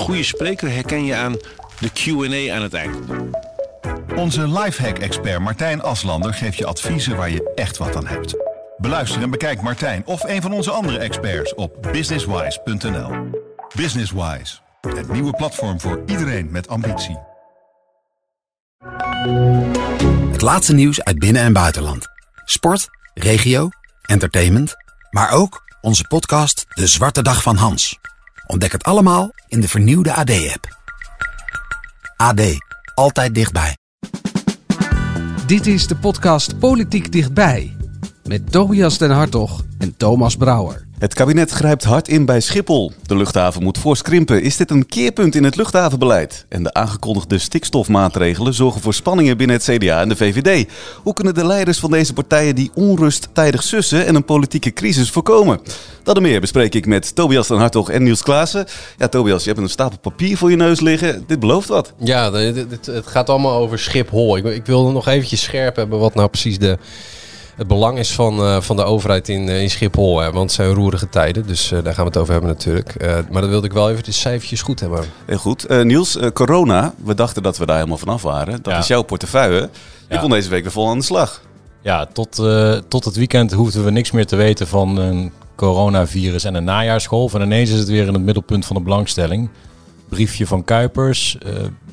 goede spreker herken je aan de Q&A aan het eind. Onze lifehack-expert Martijn Aslander geeft je adviezen waar je echt wat aan hebt. Beluister en bekijk Martijn of een van onze andere experts op businesswise.nl. Businesswise, het nieuwe platform voor iedereen met ambitie. Het laatste nieuws uit binnen- en buitenland. Sport, regio, entertainment, maar ook onze podcast De Zwarte Dag van Hans. Ontdek het allemaal in de vernieuwde AD-app. AD, altijd dichtbij. Dit is de podcast Politiek Dichtbij. Met Tobias den Hartog en Thomas Brouwer. Het kabinet grijpt hard in bij Schiphol. De luchthaven moet fors krimpen. Is dit een keerpunt in het luchthavenbeleid? En de aangekondigde stikstofmaatregelen zorgen voor spanningen binnen het CDA en de VVD. Hoe kunnen de leiders van deze partijen die onrust tijdig sussen en een politieke crisis voorkomen? Dat en meer bespreek ik met Tobias den Hartog en Niels Klaassen. Ja, Tobias, je hebt een stapel papier voor je neus liggen. Dit belooft wat. Ja, het gaat allemaal over Schiphol. Ik, ik wilde nog eventjes scherp hebben wat nou precies de het belang is van, uh, van de overheid in, uh, in Schiphol. Hè, want het zijn roerige tijden, dus uh, daar gaan we het over hebben natuurlijk. maar dan wilde ik wel even de cijfertjes goed hebben. Heel goed. Niels, corona, we dachten dat we daar helemaal vanaf waren. Dat Ja. is jouw portefeuille. Je Ja. kon deze week weer vol aan de slag. Ja, tot, eh, tot het weekend hoefden we niks meer te weten van een coronavirus en een najaarsgolf. En ineens is het weer in het middelpunt van de belangstelling. Briefje van Kuipers, eh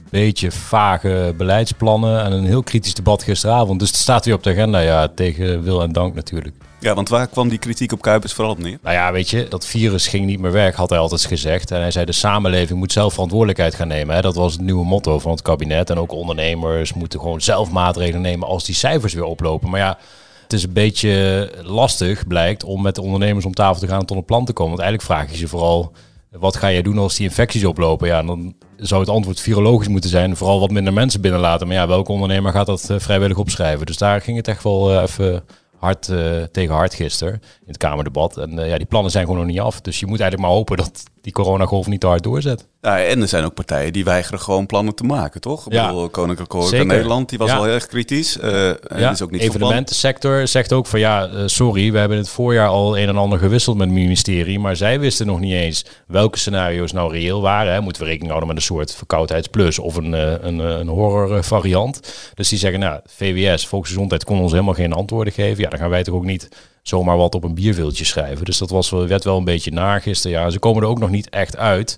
beetje vage beleidsplannen en een heel kritisch debat gisteravond. Dus het staat weer op de agenda, ja, tegen wil en dank natuurlijk. Ja, want waar kwam die kritiek op Kuipers vooral op neer? Nou ja, weet je, dat virus ging niet meer weg, had hij altijd gezegd. En hij zei, de samenleving moet zelf verantwoordelijkheid gaan nemen. Hè. Dat was het nieuwe motto van het kabinet. En ook ondernemers moeten gewoon zelf maatregelen nemen als die cijfers weer oplopen. Maar ja, het is een beetje lastig, blijkt, om met de ondernemers om tafel te gaan en tot een plan te komen. Want eigenlijk vraag je ze vooral, wat ga jij doen als die infecties oplopen? Ja, dan zou het antwoord virologisch moeten zijn. Vooral wat minder mensen binnenlaten. Maar ja, welke ondernemer gaat dat eh, vrijwillig opschrijven? Dus daar ging het echt wel eh, even hard eh, tegen hard gisteren in het Kamerdebat. En ja, die plannen zijn gewoon nog niet af. Dus je moet eigenlijk maar hopen dat die coronagolf niet te hard doorzet. Ja, en er zijn ook partijen die weigeren gewoon plannen te maken, toch? Ik Ja. bedoel, Koninklijke Horeca Zeker. Nederland, die was Ja. al heel erg kritisch. Eh en Ja, is ook niet evenementensector zegt ook van ja, eh, sorry, we hebben in het voorjaar al een en ander gewisseld met het ministerie, maar zij wisten nog niet eens welke scenario's nou reëel waren. Hè. Moeten we rekening houden met een soort verkoudheidsplus of een, eh, een, een horror variant. Dus die zeggen, nou, VWS, Volksgezondheid, kon ons helemaal geen antwoorden geven. Ja, dan gaan wij toch ook niet zomaar wat op een bierveeltje schrijven. Dus dat was, wel- werd wel een beetje naar gisteren. Ja, ze komen er ook nog niet echt uit.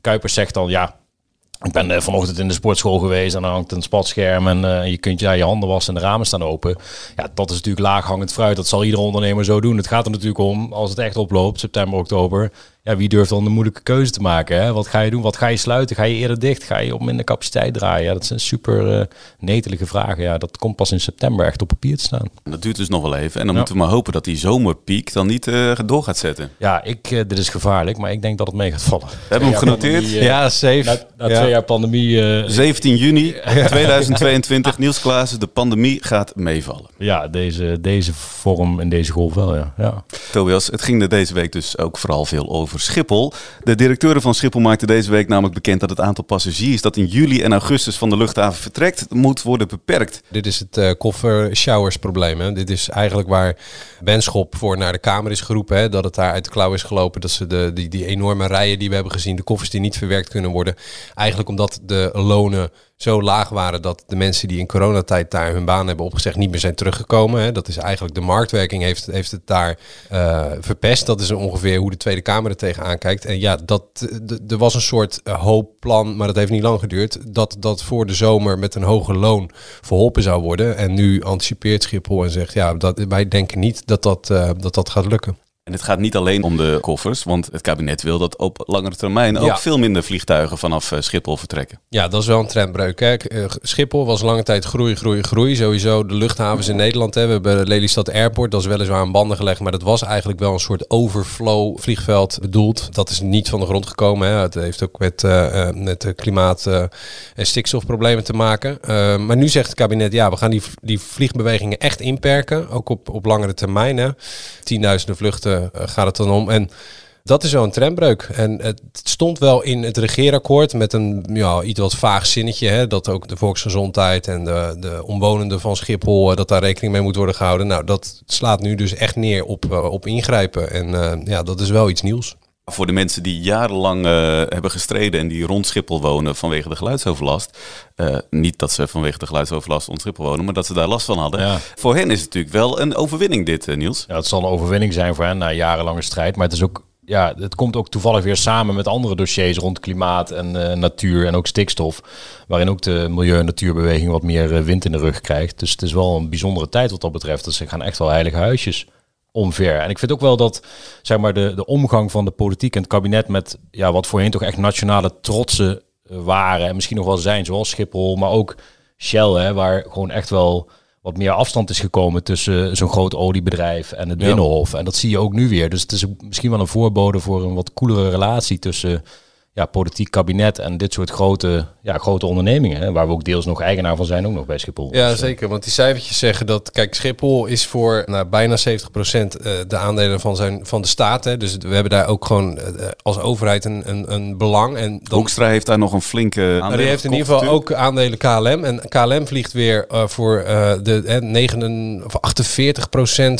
Kuipers zegt dan, ja, ik ben eh, vanochtend in de sportschool geweest en hangt een spatscherm en eh, je kunt ja, je handen wassen en de ramen staan open. Ja, dat is natuurlijk laaghangend fruit. Dat zal iedere ondernemer zo doen. Het gaat er natuurlijk om, als het echt oploopt, september, oktober. Ja, wie durft dan de moeilijke keuze te maken? Hè? Wat ga je doen? Wat ga je sluiten? Ga je eerder dicht? Ga je op minder capaciteit draaien? Ja, dat zijn super eh, netelige vragen. Ja, dat komt pas in september echt op papier te staan. En Dat duurt dus nog wel even. En dan Ja. moeten we maar hopen dat die zomerpiek dan niet eh, door gaat zetten. Ja, ik, eh, dit is gevaarlijk, maar ik denk dat het mee gaat vallen. We hebben hem genoteerd. Pandemie, Ja, safe. Na, na Ja. twee jaar pandemie eh, 17 juni 2022. Niels Klaassen, de pandemie gaat meevallen. Ja, deze, deze vorm en deze golf wel, ja. ja. Tobias, het ging er deze week dus ook vooral veel over Schiphol. De directeuren van Schiphol maakten deze week namelijk bekend dat het aantal passagiers dat in juli en augustus van de luchthaven vertrekt, moet worden beperkt. Dit is het eh koffer-showers probleem. Dit is eigenlijk waar Benschop voor naar de Kamer is geroepen. Hè, dat het daar uit de klauw is gelopen. Dat ze de, die, die enorme rijen die we hebben gezien, de koffers die niet verwerkt kunnen worden. Eigenlijk omdat de lonen zo laag waren dat de mensen die in coronatijd daar hun baan hebben opgezegd niet meer zijn teruggekomen. Hè. Dat is eigenlijk de marktwerking heeft, heeft het daar eh, verpest. Dat is ongeveer hoe de Tweede Kamer er tegenaan kijkt. En ja, dat, er was een soort eh, hoopplan, maar dat heeft niet lang geduurd. Dat dat voor de zomer met een hoger loon verholpen zou worden. En nu anticipeert Schiphol en zegt, ja, dat, wij denken niet dat dat, eh, dat, dat gaat lukken. En het gaat niet alleen om de koffers, want het kabinet wil dat op langere termijn ook Ja. veel minder vliegtuigen vanaf eh, Schiphol vertrekken. Ja, dat is wel een trendbreuk. Kijk, eh, Schiphol was lange tijd groei, groei, groei. Sowieso de luchthavens in Nederland. Hè. We hebben Lelystad Airport, dat is weliswaar aan banden gelegd. Maar dat was eigenlijk wel een soort overflow vliegveld bedoeld. Dat is niet van de grond gekomen. Hè. Het heeft ook met, eh, eh, met de klimaat- en stikstofproblemen te maken. Eh, maar nu zegt het kabinet, ja, we gaan die, die vliegbewegingen echt inperken. Ook op, op langere termijn. Hè. Tienduizenden vluchten gaat het dan om. En dat is een trendbreuk. En het stond wel in het regeerakkoord met een ja, iets wat vaag zinnetje. Hè, dat ook de volksgezondheid en de, de omwonenden van Schiphol, eh, dat daar rekening mee moet worden gehouden. Nou, dat slaat nu dus echt neer op, eh, op ingrijpen. En eh, ja, dat is wel iets nieuws. Voor de mensen die jarenlang eh, hebben gestreden en die rond Schiphol wonen vanwege de geluidsoverlast. eh, niet dat ze vanwege de geluidsoverlast rond Schiphol wonen, maar dat ze daar last van hadden. Ja. Voor hen is het natuurlijk wel een overwinning dit, eh, Niels. Ja, het zal een overwinning zijn voor hen na jarenlange strijd. Maar het is ook, ja, het komt ook toevallig weer samen met andere dossiers rond klimaat en natuur en ook stikstof. Waarin ook de milieu- en natuurbeweging wat meer wind in de rug krijgt. Dus het is wel een bijzondere tijd wat dat betreft. Dus ze gaan echt wel heilige huisjes omver. En ik vind ook wel dat zeg maar, de, de omgang van de politiek en het kabinet met ja, wat voorheen toch echt nationale trotsen eh, waren. En misschien nog wel zijn, zoals Schiphol, maar ook Shell, hè, waar gewoon echt wel wat meer afstand is gekomen tussen zo'n groot oliebedrijf en het Ja. Binnenhof. En dat zie je ook nu weer. Dus het is misschien wel een voorbode voor een wat koelere relatie tussen ja, politiek kabinet en dit soort grote, ja, grote ondernemingen. Hè, waar we ook deels nog eigenaar van zijn, ook nog bij Schiphol. Ja, Dus, eh, zeker. Want die cijfertjes zeggen dat, kijk, Schiphol is voor nou, bijna 70% eh, de aandelen van, zijn, van de staat. Hè. Dus we hebben daar ook gewoon eh, als overheid een, een, een belang. En dan, Hoekstra heeft daar nog een flinke nou, aandeel die heeft in ieder geval ook aandelen KLM. En KLM vliegt weer eh, voor eh, de eh, 9, of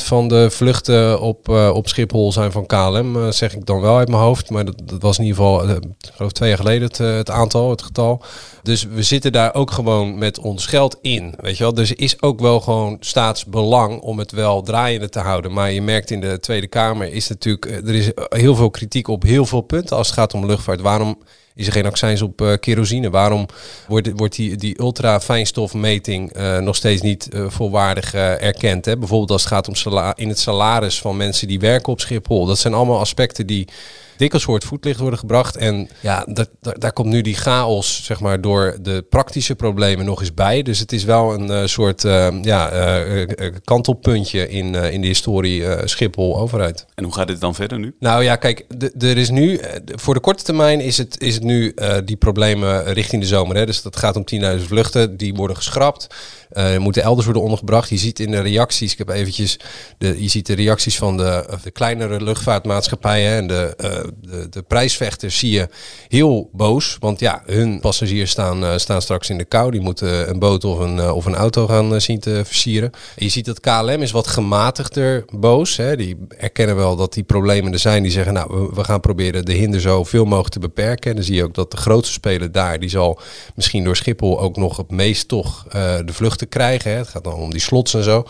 48% van de vluchten op, eh, op Schiphol zijn van KLM. zeg ik dan wel uit mijn hoofd. Maar dat, dat was in ieder geval, ik geloof twee jaar geleden het, eh, het aantal, het getal. Dus we zitten daar ook gewoon met ons geld in. Weet je wel? Dus is ook wel gewoon staatsbelang om het wel draaiende te houden. Maar je merkt in de Tweede Kamer is natuurlijk, eh, er is heel veel kritiek op heel veel punten als het gaat om luchtvaart. Waarom is er geen accijns op eh, kerosine? Waarom wordt, wordt die, die ultra-fijnstofmeting nog steeds niet eh, volwaardig erkend? Hè? Bijvoorbeeld als het gaat om in het salaris van mensen die werken op Schiphol. Dat zijn allemaal aspecten die dikwijls voor het voetlicht worden gebracht. En ja, dat, daar, daar komt nu die chaos, zeg maar, door de praktische problemen nog eens bij. Dus het is wel een eh, soort eh, ja, eh, kantelpuntje in, eh, in de historie eh, Schiphol-overheid. En hoe gaat dit dan verder nu? Nou ja, kijk, de- er is nu, voor de korte termijn is het, is het nu eh, die problemen richting de zomer. Hè? Dus dat gaat om 10.000 vluchten, die worden geschrapt. Eh, moeten elders worden ondergebracht. Je ziet in de reacties, ik heb eventjes, de, je ziet de reacties van de, of de kleinere luchtvaartmaatschappijen en de, eh, de, de prijsvechters zie je heel boos. Want ja, hun passagiers staan, eh, staan straks in de kou. Die moeten een boot of een, eh, of een auto gaan eh, zien te versieren. En je ziet dat KLM is wat gematigder boos. Hè. Die erkennen wel dat die problemen er zijn. Die zeggen, nou, we, gaan proberen de hinder zo veel mogelijk te beperken. En dan zie je ook dat de grootste speler daar, die zal misschien door Schiphol ook nog het meest toch de vluchten krijgen. Hè. Het gaat dan om die slots en zo.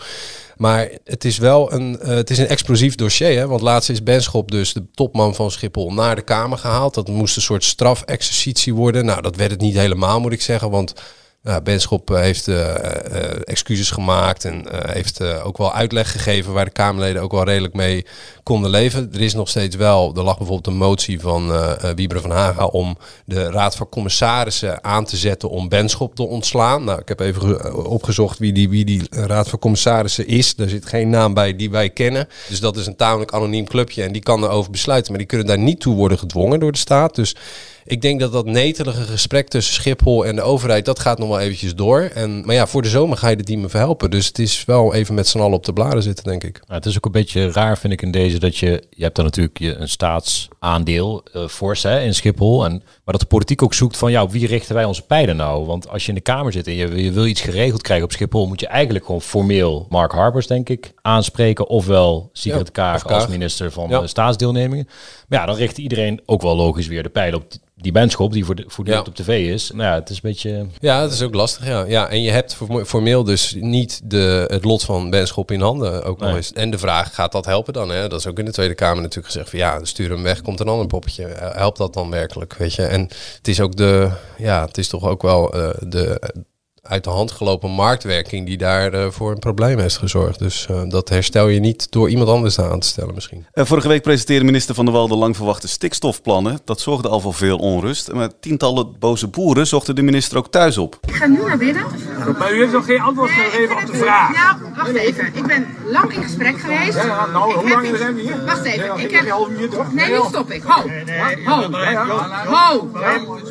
Maar het is wel een, eh, het is een explosief dossier. Hè? Want laatst is Benschop, dus de topman van Schiphol, naar de Kamer gehaald. Dat moest een soort strafexercitie worden. Nou, dat werd het niet helemaal, moet ik zeggen. Want nou, Benschop eh, heeft eh, eh, excuses gemaakt en heeft ook wel uitleg gegeven waar de Kamerleden ook wel redelijk mee konden leven. Er is nog steeds wel, er lag bijvoorbeeld een motie van Wieberen van Haga om de Raad van Commissarissen aan te zetten om Benschop te ontslaan. Nou, ik heb even ge- opgezocht wie die, wie die Raad van Commissarissen is. Daar zit geen naam bij die wij kennen. Dus dat is een tamelijk anoniem clubje en die kan erover besluiten. Maar die kunnen daar niet toe worden gedwongen door de staat. Dus ik denk dat dat netelige gesprek tussen Schiphol en de overheid, dat gaat nog wel eventjes door. En, maar ja, voor de zomer ga je de diemen verhelpen. Dus het is wel even met z'n allen op de blaren zitten, denk ik. Nou, het is ook een beetje raar, vind ik, in deze dat je... Je hebt dan natuurlijk je, een staatsaandeel, eh fors hè, in Schiphol. En, maar dat de politiek ook zoekt van, ja, op wie richten wij onze pijlen nou? Want als je in de Kamer zit en je, je wil iets geregeld krijgen op Schiphol... moet je eigenlijk gewoon formeel Mark Harbers, denk ik, aanspreken. Ofwel Sigrid Ja, Kaag als minister van Ja. eh, staatsdeelnemingen. Maar ja, dan richt iedereen ook wel logisch weer de pijlen op die- benschop... die voor de, Ja. op tv is. Nou ja, het is een beetje... Ja, dat is ook lastig. Ja. Ja, en je hebt form- formeel dus niet de, het lot van Benschop in handen ook nog Nee. eens. En de vraag, gaat dat helpen dan? Hè? Dat is ook in de Tweede Kamer natuurlijk gezegd van ja, stuur hem weg, komt een ander poppetje. Eh, Helpt dat dan werkelijk, weet je? En het is ook de, ja, het is toch ook wel eh, de uit de hand gelopen marktwerking die daar eh, voor een probleem heeft gezorgd. Dus eh, dat herstel je niet door iemand anders aan te stellen misschien. Eh, vorige week presenteerde minister Van der Wal de lang verwachte stikstofplannen. Dat zorgde al voor veel onrust. Maar tientallen boze boeren zochten de minister ook thuis op. Ik ga nu naar binnen. Maar u heeft nog geen antwoord gegeven op de vraag. Nou, wacht even. Ik ben lang in gesprek geweest. Ja, nou, hoe lang zijn we hier? Wacht even. Ik heb... Nee, nu stop ik. Ho. Ho. Ho.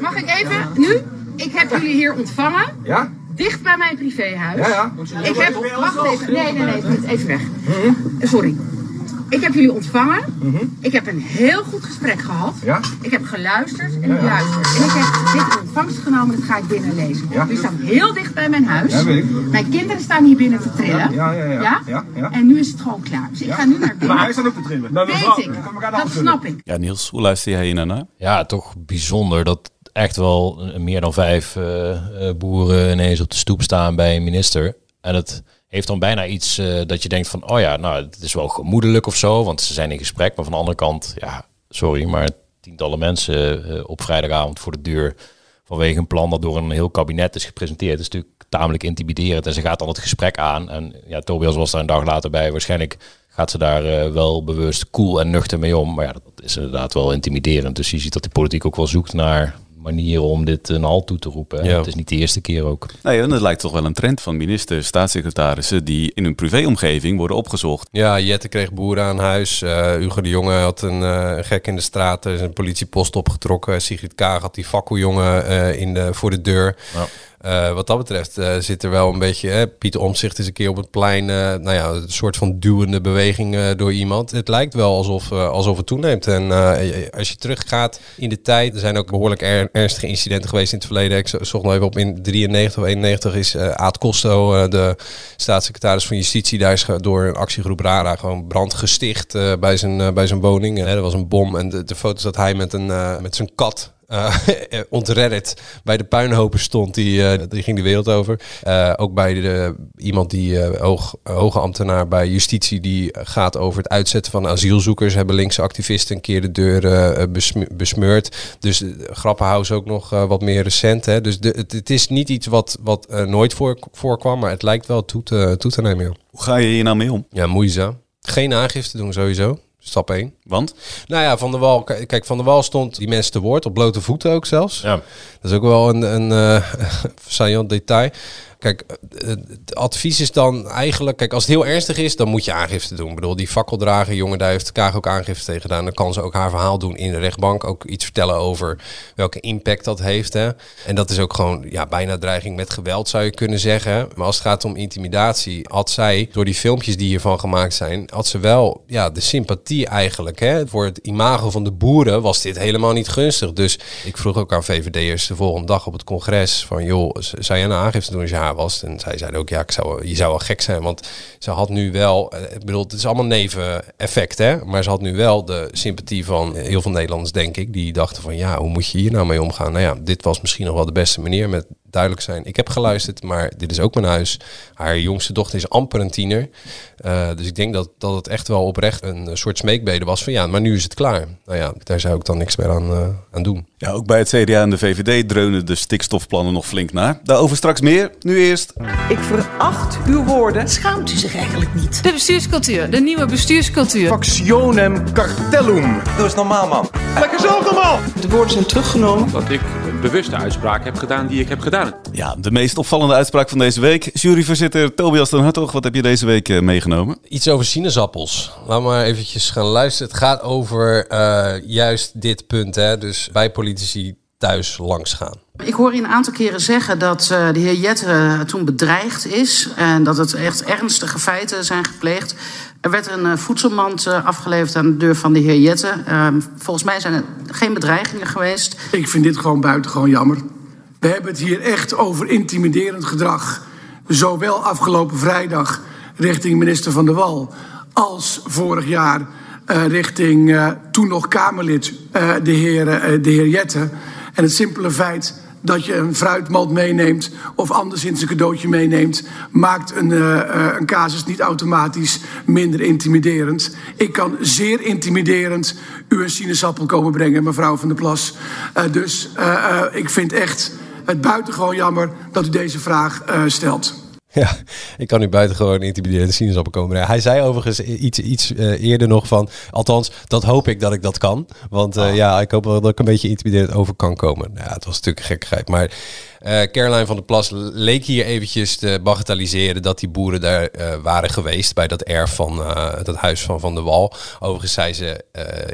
Mag ik even? Nu? Ik heb jullie hier ontvangen. Ja? Dicht bij mijn privéhuis. Ja, ja. Ik heb... Wacht even. Nee, nee, nee. Even weg. Sorry. Ik heb jullie ontvangen. Ik heb een heel goed gesprek gehad. Mhm. Ja? Ik heb geluisterd en geluisterd. En ik heb dit in ontvangst genomen, dat ga ik binnenlezen. Ja? Jullie staan heel dicht bij mijn huis. Ja, weet ik. Mijn kinderen staan hier binnen te trillen. Ja, ja, ja. Ja, ja. En nu is het gewoon klaar. Dus ik ga nu naar binnen. Maar hij staat ook te trillen. Weet ik. Dat snap ik. Ja, Niels, hoe luister jij hier naar? Ja, toch bijzonder dat echt wel meer dan vijf eh, eh, boeren ineens op de stoep staan bij een minister. En het heeft dan bijna iets eh, dat je denkt van, oh ja, nou, het is wel gemoedelijk of zo, want ze zijn in gesprek. Maar van de andere kant, ja, sorry, maar tientallen mensen op vrijdagavond voor de deur vanwege een plan dat door een heel kabinet is gepresenteerd. is natuurlijk tamelijk intimiderend. En ze gaat dan het gesprek aan. En ja, Tobias was daar een dag later bij. Waarschijnlijk gaat ze daar wel bewust cool en nuchter mee om. Maar ja, dat is inderdaad wel intimiderend. Dus je ziet dat de politiek ook wel zoekt naar manieren om dit een halt toe te roepen. Ja. Het is niet de eerste keer ook. Nee, en het lijkt toch wel een trend van ministers, staatssecretarissen die in hun privéomgeving worden opgezocht. Ja, Jette kreeg boeren aan huis. Eh, Hugo de Jonge had een eh, gek in de straat. Er is een politiepost opgetrokken. Sigrid Kaag had die fakkeljongen eh, in de, voor de deur. Ja. Eh, wat dat betreft eh, zit er wel een beetje... Hè, Pieter Omzicht is een keer op het plein... eh, nou ja, een soort van duwende beweging door iemand. Het lijkt wel alsof, alsof het toeneemt. En als je teruggaat in de tijd... Er zijn ook behoorlijk er- ernstige incidenten geweest in het verleden. Ik zo- zocht nog even op. In 93 of 91 is Aad Costo, de staatssecretaris van Justitie... daar is door een actiegroep RARA gewoon brand gesticht bij, zijn, bij zijn woning. Er was een bom en de, de foto's dat hij met, een, met zijn kat eh ontredderd bij de puinhopen stond, die, eh, die ging de wereld over. Ook bij de, iemand die hoog, hoge ambtenaar bij justitie, die gaat over het uitzetten van asielzoekers, hebben linkse activisten een keer de deur besm- besmeurd. Dus uh, Grappenhuis ook nog wat meer recent. Hè? Dus de, het, het is niet iets wat, wat nooit voor, voorkwam, maar het lijkt wel toe te, toe te nemen. joh. Hoe ga je hier nou mee om? Ja, moeizaam. Geen aangifte doen sowieso. Stap 1. Want? Nou ja, Van der Wal, kijk, Van der Wal stond die mensen te woord, op blote voeten ook zelfs. Ja. Dat is ook wel een, een saillant detail. Kijk, eh, het advies is dan eigenlijk... Kijk, als het heel ernstig is, dan moet je aangifte doen. Ik bedoel, die fakkeldrager, jongen, daar heeft Kaag ook aangifte tegen gedaan. Dan kan ze ook haar verhaal doen in de rechtbank. Ook iets vertellen over welke impact dat heeft. Hè. En dat is ook gewoon ja, bijna dreiging met geweld, zou je kunnen zeggen. Maar als het gaat om intimidatie, had zij, door die filmpjes die hiervan gemaakt zijn... had ze wel ja, de sympathie eigenlijk. Hè. Voor het imago van de boeren was dit helemaal niet gunstig. Dus ik vroeg ook aan VVD'ers de volgende dag op het congres... van joh, zou jij een aangifte doen als je haar was? En zij zeiden ook, ja, ik zou, je zou wel gek zijn. Want ze had nu wel, eh, ik bedoel, het is allemaal neveneffect, hè. Maar ze had nu wel de sympathie van heel veel Nederlanders, denk ik. Die dachten van, ja, hoe moet je hier nou mee omgaan? Nou ja, dit was misschien nog wel de beste manier met duidelijk zijn. Ik heb geluisterd, maar dit is ook mijn huis. Haar jongste dochter is amper een tiener. Eh, dus ik denk dat, dat het echt wel oprecht een soort smeekbede was van ja, maar nu is het klaar. Nou ja, daar zou ik dan niks meer aan, eh, aan doen. Ja, ook bij het CDA en de VVD dreunen de stikstofplannen nog flink naar. Daarover straks meer. Nu eerst. Ik veracht uw woorden. Schaamt u zich eigenlijk niet? De bestuurscultuur, de nieuwe bestuurscultuur. Factionem cartellum. Doe eens normaal, man. Lekker zelf normaal. De woorden zijn teruggenomen. dat ik een bewuste uitspraak heb gedaan die ik heb gedaan. Ja, de meest opvallende uitspraak van deze week. Juryvoorzitter Tobias den Hartog, wat heb je deze week eh, meegenomen? Iets over sinaasappels. Laat maar eventjes gaan luisteren. Het gaat over eh, juist dit punt. Hè? Dus bij politici thuis langs gaan. Ik hoor je een aantal keren zeggen dat eh, de heer Jette toen bedreigd is en dat het echt ernstige feiten zijn gepleegd. Er werd een voedselmand afgeleverd aan de deur van de heer Jette. Ehm, volgens mij zijn er geen bedreigingen geweest. Ik vind dit gewoon buitengewoon jammer. We hebben het hier echt over intimiderend gedrag. Zowel afgelopen vrijdag richting minister Van der Wal... als vorig jaar eh, richting eh, toen nog Kamerlid eh, de, heer, de heer Jette. En het simpele feit dat je een fruitmand meeneemt... of anderszins een cadeautje meeneemt... maakt een, een casus niet automatisch minder intimiderend. Ik kan zeer intimiderend u een sinaasappel komen brengen, mevrouw Van der Plas. Dus ik vind echt het buitengewoon jammer dat u deze vraag eh, stelt. Ja, ik kan nu buitengewoon intimiderende sinaasappel komen. Hij zei overigens iets, iets eh, eerder nog van... Althans, dat hoop ik dat ik dat kan. Want eh, ja, ik hoop wel dat ik een beetje intimiderend over kan komen. Nou, ja, het was natuurlijk gekkigheid. Maar Caroline van der Plas leek hier eventjes te bagatelliseren... dat die boeren daar eh, waren geweest bij dat erf van eh, dat huis van Van der Wal. Overigens zei ze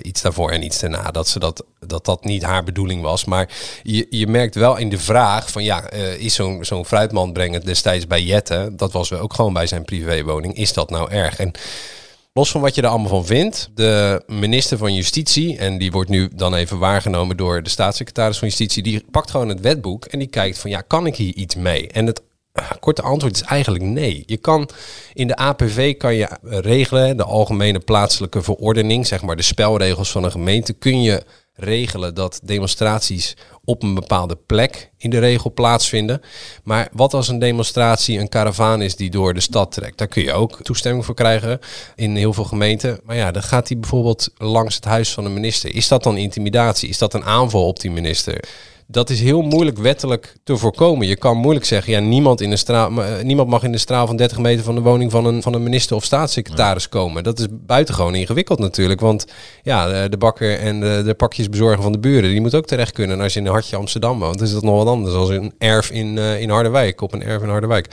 iets daarvoor en iets daarna... dat ze dat, dat, dat niet haar bedoeling was. Maar je, je merkt wel in de vraag van... ja, is zo'n zo'n fruitmand brengen destijds bij Jette... dat was wel ook gewoon bij zijn privéwoning. Is dat nou erg? En Los van wat je er allemaal van vindt, de minister van Justitie, en die wordt nu dan even waargenomen door de staatssecretaris van Justitie, die pakt gewoon het wetboek en die kijkt van ja, kan ik hier iets mee? En het eh, korte antwoord is eigenlijk nee. Je kan in de APV kan je regelen, de algemene plaatselijke verordening, zeg maar de spelregels van een gemeente, kun je regelen dat demonstraties op een bepaalde plek in de regel plaatsvinden. Maar wat als een demonstratie een karavaan is die door de stad trekt? Daar kun je ook toestemming voor krijgen in heel veel gemeenten. Maar ja, dan gaat die bijvoorbeeld langs het huis van de minister. Is dat dan intimidatie? Is dat een aanval op die minister? Dat is heel moeilijk wettelijk te voorkomen. Je kan moeilijk zeggen, ja, niemand, in de straal, eh, niemand mag in de straal van 30 meter van de woning van een, van een minister of staatssecretaris komen. Dat is buitengewoon ingewikkeld natuurlijk. Want ja, de bakker en de, de pakjes bezorgen van de buren, die moet ook terecht kunnen. En als je in een hartje Amsterdam woont, is dat nog wat anders dan een erf in, uh, in Harderwijk, op een erf in Harderwijk.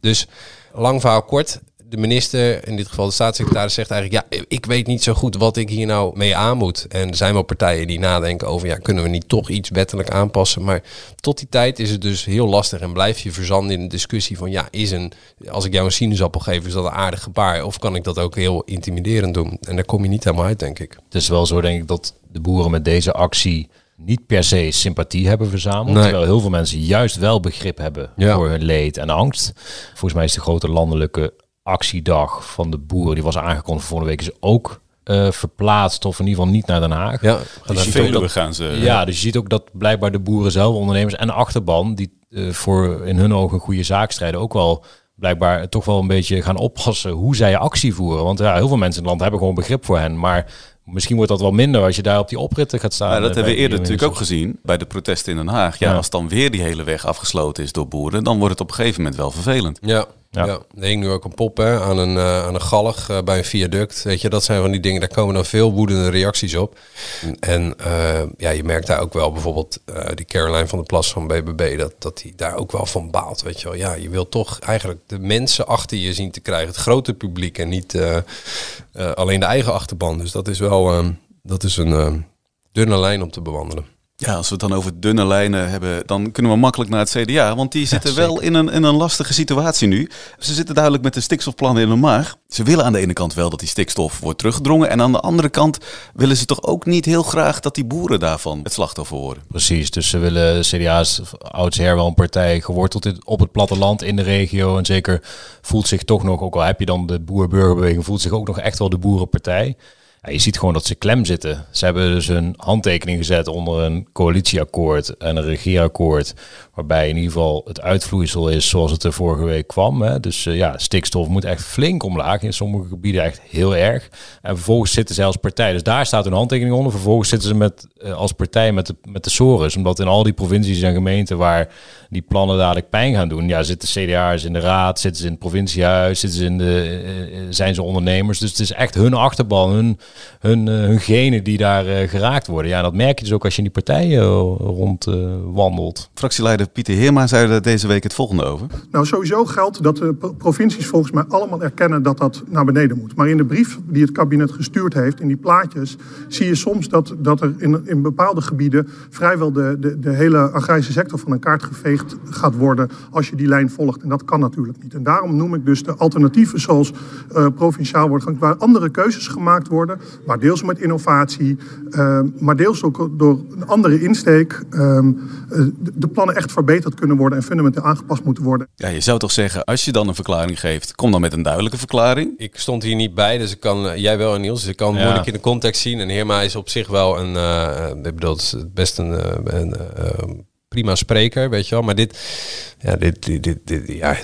Dus lang verhaal kort de minister, in dit geval de staatssecretaris, zegt eigenlijk: Ja, ik weet niet zo goed wat ik hier nou mee aan moet. En er zijn wel partijen die nadenken over: ja, kunnen we niet toch iets wettelijk aanpassen? Maar tot die tijd is het dus heel lastig en blijf je verzanden in een discussie van: ja, is een, als ik jou een sinaasappel geef, is dat een aardig gebaar? Of kan ik dat ook heel intimiderend doen? En daar kom je niet helemaal uit, denk ik. Het is wel zo, denk ik, dat de boeren met deze actie niet per se sympathie hebben verzameld. Terwijl heel veel mensen juist wel begrip hebben voor hun leed en angst. Volgens mij is de grote landelijke actiedag van de boeren, die was aangekondigd volgende week, is ook uh, verplaatst of in ieder geval niet naar Den Haag. Ja, dus veel gaan ze. Ja, dus je ziet ook dat blijkbaar de boeren zelf, ondernemers en de achterban, die uh, voor in hun ogen een goede zaak strijden, ook wel blijkbaar toch wel een beetje gaan oppassen hoe zij actie voeren. Want ja, heel veel mensen in het land hebben gewoon begrip voor hen, maar Misschien wordt dat wel minder als je daar op die opritten gaat staan. Ja, dat hebben we eerder natuurlijk ook gezien bij de protesten in Den Haag. Ja, als dan weer die hele weg afgesloten is door boeren, dan wordt het op een gegeven moment wel vervelend. Ja, ja. ja, hing nu ook een pop hè, aan, een, uh, aan een galg uh, bij een viaduct. Weet je, dat zijn van die dingen, daar komen dan veel woedende reacties op. En uh, ja, je merkt daar ook wel bijvoorbeeld die Caroline van der Plas van BBB, dat, dat die daar ook wel van baalt. Weet je wel, ja, je wil toch eigenlijk de mensen achter je zien te krijgen, het grote publiek en niet alleen de eigen achterban. Dus dat is wel dat is een dunne lijn om te bewandelen. Ja, als we het dan over dunne lijnen hebben, dan kunnen we makkelijk naar het CDA. Want die zitten wel in een, in een lastige situatie nu. Ze zitten duidelijk met de stikstofplannen in de maag. Ze willen aan de ene kant wel dat die stikstof wordt teruggedrongen. En aan de andere kant willen ze toch ook niet heel graag dat die boeren daarvan het slachtoffer worden. Precies, dus ze willen, CDA's oudsher wel een partij geworteld op het platteland in de regio. En zeker voelt zich toch nog, ook al heb je dan de boer-burgerbeweging, voelt zich ook nog echt wel de boerenpartij. Je ziet gewoon dat ze klem zitten. Ze hebben dus een handtekening gezet onder een coalitieakkoord en een regeerakkoord. Waarbij in ieder geval het uitvloeisel is zoals het er vorige week kwam. Hè. Dus uh, ja, stikstof moet echt flink omlaag. In sommige gebieden echt heel erg. En vervolgens zitten ze als partij. Dus daar staat een handtekening onder. Vervolgens zitten ze met, uh, als partij met de, met de SORES. Omdat in al die provincies en gemeenten waar die plannen dadelijk pijn gaan doen. Ja, zitten CDA's in de raad, zitten ze in het provinciehuis, zitten ze in de, uh, zijn ze ondernemers. Dus het is echt hun achterban, hun, hun, hun genen die daar geraakt worden. Ja, dat merk je dus ook als je in die partijen rondwandelt. Fractieleider Pieter Heerma zei er deze week het volgende over. Nou, sowieso geldt dat de provincies volgens mij allemaal erkennen dat dat naar beneden moet. Maar in de brief die het kabinet gestuurd heeft, in die plaatjes, zie je soms dat, dat er in, in bepaalde gebieden vrijwel de, de, de hele agrarische sector van een kaart geveegd gaat worden als je die lijn volgt. En dat kan natuurlijk niet. En daarom noem ik dus de alternatieven zoals uh, provinciaal wordt, waar andere keuzes gemaakt worden, maar deels met innovatie, uh, maar deels ook door een andere insteek, uh, de plannen echt verbeterd kunnen worden en fundamenteel aangepast moeten worden. Ja, je zou toch zeggen, als je dan een verklaring geeft, kom dan met een duidelijke verklaring. Ik stond hier niet bij, dus ik kan, uh, jij wel Niels, dus ik kan ja. moeilijk in de context zien. En Heerma is op zich wel een, uh, ik bedoel, het is best een, uh, een prima spreker, weet je wel. Maar dit, ja, dit, dit, dit, dit ja,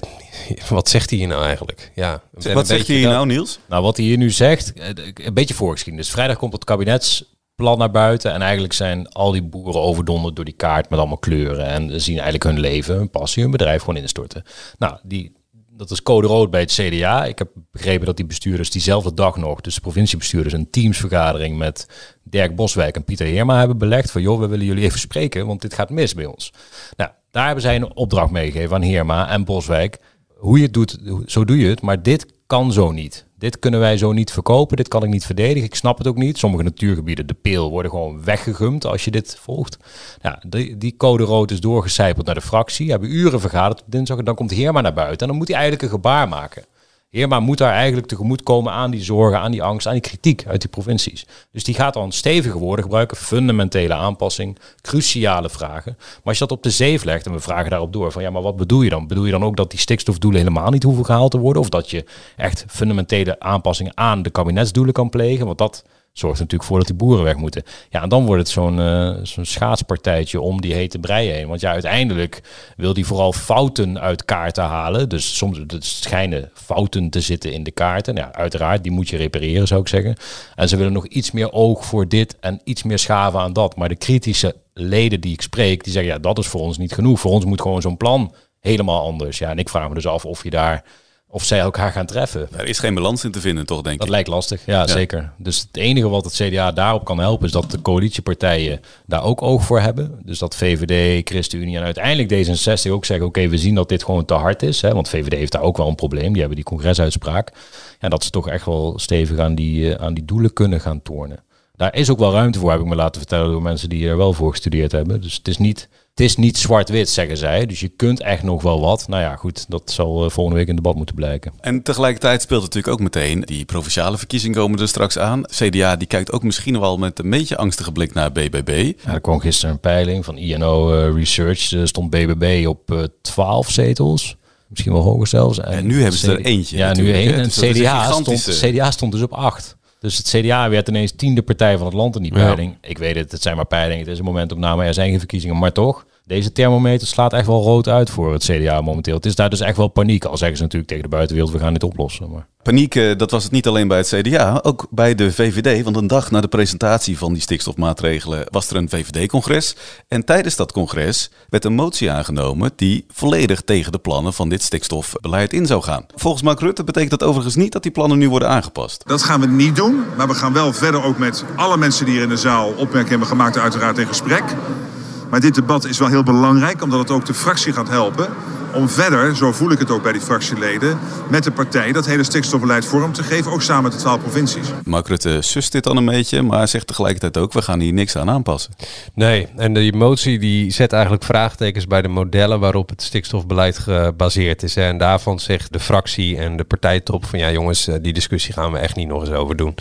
wat zegt hij hier nou eigenlijk? Ja, wat zegt hij hier nou, Niels? Nou, wat hij hier nu zegt, een beetje voorgeschiedenis. Vrijdag komt het kabinets plan naar buiten. En eigenlijk zijn al die boeren overdonderd door die kaart met allemaal kleuren. En zien eigenlijk hun leven, hun passie, hun bedrijf gewoon instorten. Nou, die, dat is code rood bij het CDA. Ik heb begrepen dat die bestuurders diezelfde dag nog, dus de provinciebestuurders, een teamsvergadering met Dirk Boswijk en Pieter Heerma hebben belegd. Van joh, we willen jullie even spreken, want dit gaat mis bij ons. Nou, daar hebben zij een opdracht meegegeven aan Heerma en Boswijk. Hoe je het doet, zo doe je het, maar dit kan zo niet. Dit kunnen wij zo niet verkopen, dit kan ik niet verdedigen. Ik snap het ook niet. Sommige natuurgebieden, de peel, worden gewoon weggegumd als je dit volgt. Ja, die, die code rood is doorgecijpeld naar de fractie. Hebben uren vergaderd op dinsdag en dan komt Heerma naar buiten. En dan moet hij eigenlijk een gebaar maken. Heerma moet daar eigenlijk tegemoetkomen aan die zorgen, aan die angst, aan die kritiek uit die provincies. Dus die gaat dan stevige woorden gebruiken, fundamentele aanpassing, cruciale vragen. Maar als je dat op de zeef legt en we vragen daarop door van ja, maar wat bedoel je dan? Bedoel je dan ook dat die stikstofdoelen helemaal niet hoeven gehaald te worden? Of dat je echt fundamentele aanpassingen aan de kabinetsdoelen kan plegen? Want dat zorgt natuurlijk voor dat die boeren weg moeten. Ja, en dan wordt het zo'n eh, zo'n schaatspartijtje om die hete brei heen. Want ja, uiteindelijk wil die vooral fouten uit kaarten halen. Dus soms schijnen fouten te zitten in de kaarten. Nou, ja, uiteraard, die moet je repareren, zou ik zeggen. En ze willen nog iets meer oog voor dit en iets meer schaven aan dat. Maar de kritische leden die ik spreek, die zeggen ja, dat is voor ons niet genoeg. Voor ons moet gewoon zo'n plan helemaal anders. Ja, en ik vraag me dus af of je daar of zij elkaar gaan treffen. Er is geen balans in te vinden, toch, denk ik? Dat lijkt lastig, ja, zeker. Dus het enige wat het CDA daarop kan helpen... is dat de coalitiepartijen daar ook oog voor hebben. Dus dat VVD, ChristenUnie en uiteindelijk D66 ook zeggen... oké, we zien dat dit gewoon te hard is. Hè, want VVD heeft daar ook wel een probleem. Die hebben die congresuitspraak. En dat ze toch echt wel stevig aan die, eh, aan die doelen kunnen gaan tornen. Daar is ook wel ruimte voor, heb ik me laten vertellen... door mensen die er wel voor gestudeerd hebben. Dus het is niet het is niet zwart-wit, zeggen zij. Dus je kunt echt nog wel wat. Nou ja, goed, dat zal uh, volgende week in debat moeten blijken. En tegelijkertijd speelt natuurlijk ook meteen die provinciale verkiezingen komen er straks aan. CDA die kijkt ook misschien wel met een beetje angstige blik naar BBB. Ja, er kwam gisteren een peiling van INO uh, Research. Er stond BBB op uh, 12 zetels. Misschien wel hoger zelfs. En, nu hebben ze er eentje. Ja, nu één. En dus CDA stond, CDA stond dus op 8. Dus het CDA werd ineens tiende partij van het land in die peiling. Ja. Ik weet het, het zijn maar peilingen, het is een momentopname, er zijn geen verkiezingen, maar toch. Deze thermometer slaat echt wel rood uit voor het CDA momenteel. Het is daar dus echt wel paniek. Al zeggen ze natuurlijk tegen de buitenwereld, we gaan dit oplossen. Maar... Paniek, eh, dat was het niet alleen bij het CDA, ook bij de VVD. Want een dag na de presentatie van die stikstofmaatregelen was er een VVD-congres. En tijdens dat congres werd een motie aangenomen die volledig tegen de plannen van dit stikstofbeleid in zou gaan. Volgens Mark Rutte betekent dat overigens niet dat die plannen nu worden aangepast. Dat gaan we niet doen, maar we gaan wel verder ook met alle mensen die hier in de zaal opmerkingen hebben gemaakt uiteraard in gesprek. Maar dit debat is wel heel belangrijk, omdat het ook de fractie gaat helpen om verder, zo voel ik het ook bij die fractieleden, met de partij dat hele stikstofbeleid vorm te geven, ook samen met de twaalf provincies. Mark Rutte sust dit dan een beetje, maar zegt tegelijkertijd ook, we gaan hier niks aan aanpassen. Nee, en die motie die zet eigenlijk vraagtekens bij de modellen waarop het stikstofbeleid gebaseerd is. En daarvan zegt de fractie en de partijtop van ja jongens, die discussie gaan we echt niet nog eens over doen.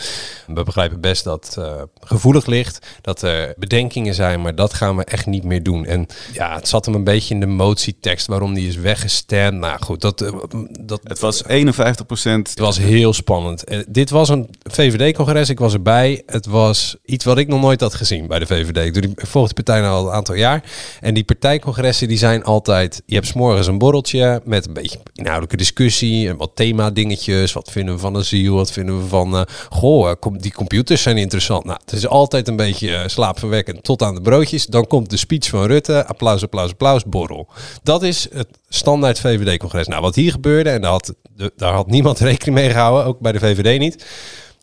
We begrijpen best dat uh, gevoelig ligt, dat er bedenkingen zijn, maar dat gaan we echt niet meer doen. En ja, het zat hem een beetje in de motietekst waarom die is weggestemd. Nou goed, dat, dat... Het was 51 procent. Het was heel spannend. Dit was een VVD-congres, ik was erbij. Het was iets wat ik nog nooit had gezien bij de VVD. Ik, doe die, ik volg de partij nou al een aantal jaar. En die partijcongressen die zijn altijd... Je hebt s'morgens een borreltje met een beetje inhoudelijke discussie. En wat thema-dingetjes. Wat vinden we van asiel? Wat vinden we van... Uh, goh, die computers zijn interessant. Nou, het is altijd een beetje uh, slaapverwekkend tot aan de broodjes. Dan komt de speech van Rutte. Applaus, applaus, applaus, borrel. Dat is het standaard VVD-congres. Nou, wat hier gebeurde, en daar had, daar had niemand rekening mee gehouden, ook bij de VVD niet.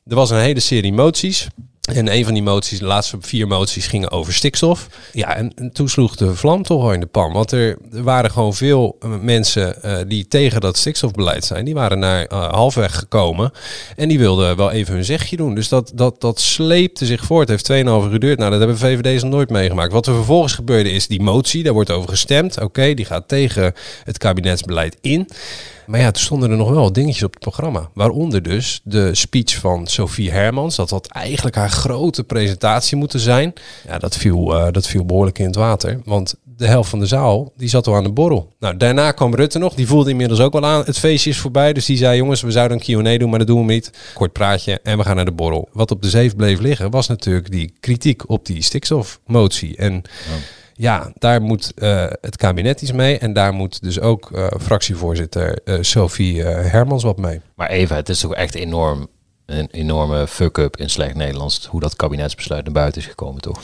Er was een hele serie moties. En een van die moties, de laatste vier moties, gingen over stikstof. Ja, en, en toen sloeg de vlam toch al in de pan. Want er, waren gewoon veel mensen uh, die tegen dat stikstofbeleid zijn. Die waren naar uh, halfweg gekomen. En die wilden wel even hun zegje doen. Dus dat, dat, dat sleepte zich voort. Het heeft 2,5 uur geduurd. Nou, dat hebben VVD's nog nooit meegemaakt. Wat er vervolgens gebeurde is die motie. Daar wordt over gestemd. Oké, die gaat tegen het kabinetsbeleid in. Maar ja, toen stonden er nog wel dingetjes op het programma. Waaronder dus de speech van Sophie Hermans. Dat had eigenlijk haar grote presentatie moeten zijn. Ja, dat viel, uh, dat viel behoorlijk in het water. Want de helft van de zaal, die zat al aan de borrel. Nou, daarna kwam Rutte nog. Die voelde inmiddels ook wel aan. Het feestje is voorbij. Dus die zei, jongens, we zouden een Q&A doen, maar dat doen we niet. Kort praatje en we gaan naar de borrel. Wat op de zeef bleef liggen, was natuurlijk die kritiek op die stikstofmotie. En... ja, daar moet uh, het kabinet iets mee. En daar moet dus ook uh, fractievoorzitter uh, Sophie Hermans wat mee. Maar even, het is toch echt enorm een enorme fuck-up in slecht Nederlands. Hoe dat kabinetsbesluit naar buiten is gekomen, toch?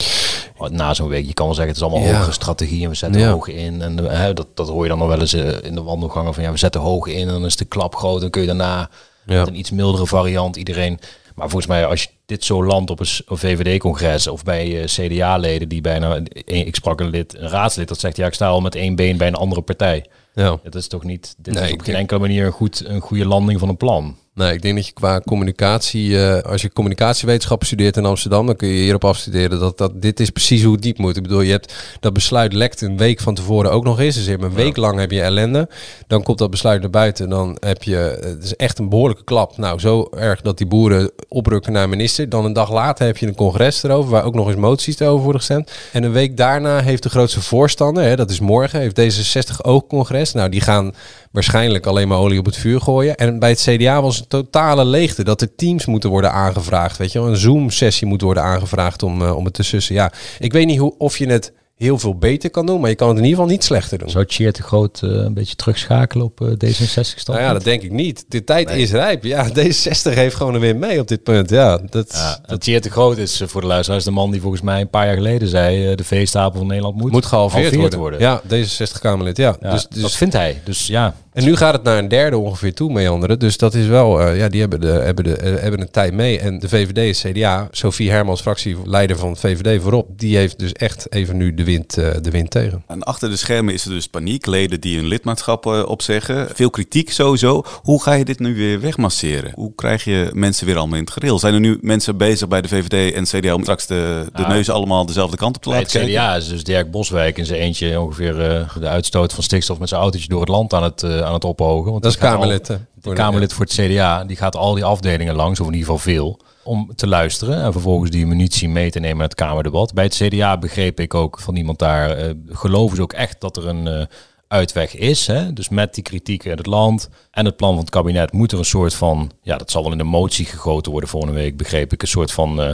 Na zo'n week, je kan wel zeggen, het is allemaal ja. hoge strategie en we zetten ja. hoog in. En hè, dat, dat hoor je dan nog wel eens in de wandelgangen van ja, we zetten hoog in en dan is de klap groot. Dan kun je daarna ja. met een iets mildere variant iedereen. Maar volgens mij, als je dit zo landt op een, VVD-congres of bij uh, CDA-leden die bijna, ik sprak een lid, een raadslid, dat zegt ja, ik sta al met één been bij een andere partij. Ja. Dat is toch niet, dit nee, is op geen enkele manier een, goed, een goede landing van een plan. Nee, ik denk dat je qua communicatie, eh, als je communicatiewetenschappen studeert in Amsterdam, dan kun je hierop afstuderen dat, dat dit is precies hoe het diep moet. Ik bedoel, je hebt dat besluit lekt een week van tevoren ook nog eens. Dus een week lang heb je ellende. Dan komt dat besluit naar buiten. Dan heb je, het is echt een behoorlijke klap. Nou, zo erg dat die boeren oprukken naar minister. Dan een dag later heb je een congres erover, waar ook nog eens moties over worden gestemd. En een week daarna heeft de grootste voorstander, hè, dat is morgen, heeft D66 ook congres. Nou, die gaan waarschijnlijk alleen maar olie op het vuur gooien. En bij het CDA was totale leegte. Dat er teams moeten worden aangevraagd. Weet je wel, een Zoom-sessie moet worden aangevraagd om, uh, om het te sussen. Ja, ik weet niet hoe, of je het heel veel beter kan doen, maar je kan het in ieder geval niet slechter doen. Zou Cheer te groot uh, een beetje terugschakelen op uh, D66 stand? Nou ja, dat denk ik niet. De tijd nee. is rijp. Ja, D66 heeft gewoon een win mee op dit punt. Ja, dat, ja, dat Cheer te groot is voor de luisteraars de man die volgens mij een paar jaar geleden zei de veestapel van Nederland moet, moet gehalveerd worden. worden. Ja, D66 Kamerlid. Ja. ja dus, dus, dat vindt hij. Dus ja. En nu gaat het naar een derde ongeveer toe meanderen. Dus dat is wel, uh, ja, die hebben, de, hebben, de, uh, hebben een tijd mee. En de VVD en CDA, Sophie Hermans, fractieleider van het VVD voorop, die heeft dus echt even nu de wind, uh, de wind tegen. En achter de schermen is er dus paniek. Leden die hun lidmaatschap opzeggen. Veel kritiek sowieso. Hoe ga je dit nu weer wegmasseren? Hoe krijg je mensen weer allemaal in het gereel? Zijn er nu mensen bezig bij de VVD en CDA om straks de, de neus allemaal dezelfde kant op te laten kijken? CDA is dus Dirk Boswijk in zijn eentje ongeveer de uitstoot van stikstof met zijn autootje door het land aan het aan het ophogen. Want dat is Kamerlid. Al, de Kamerlid voor het CDA, die gaat al die afdelingen langs, of in ieder geval veel, om te luisteren en vervolgens die munitie mee te nemen naar het Kamerdebat. Bij het CDA begreep ik ook van iemand daar, uh, geloven ze ook echt dat er een uh, uitweg is. Hè? Dus met die kritiek in het land en het plan van het kabinet moet er een soort van, ja, dat zal wel in de motie gegoten worden volgende week, begreep ik, een soort van... Uh,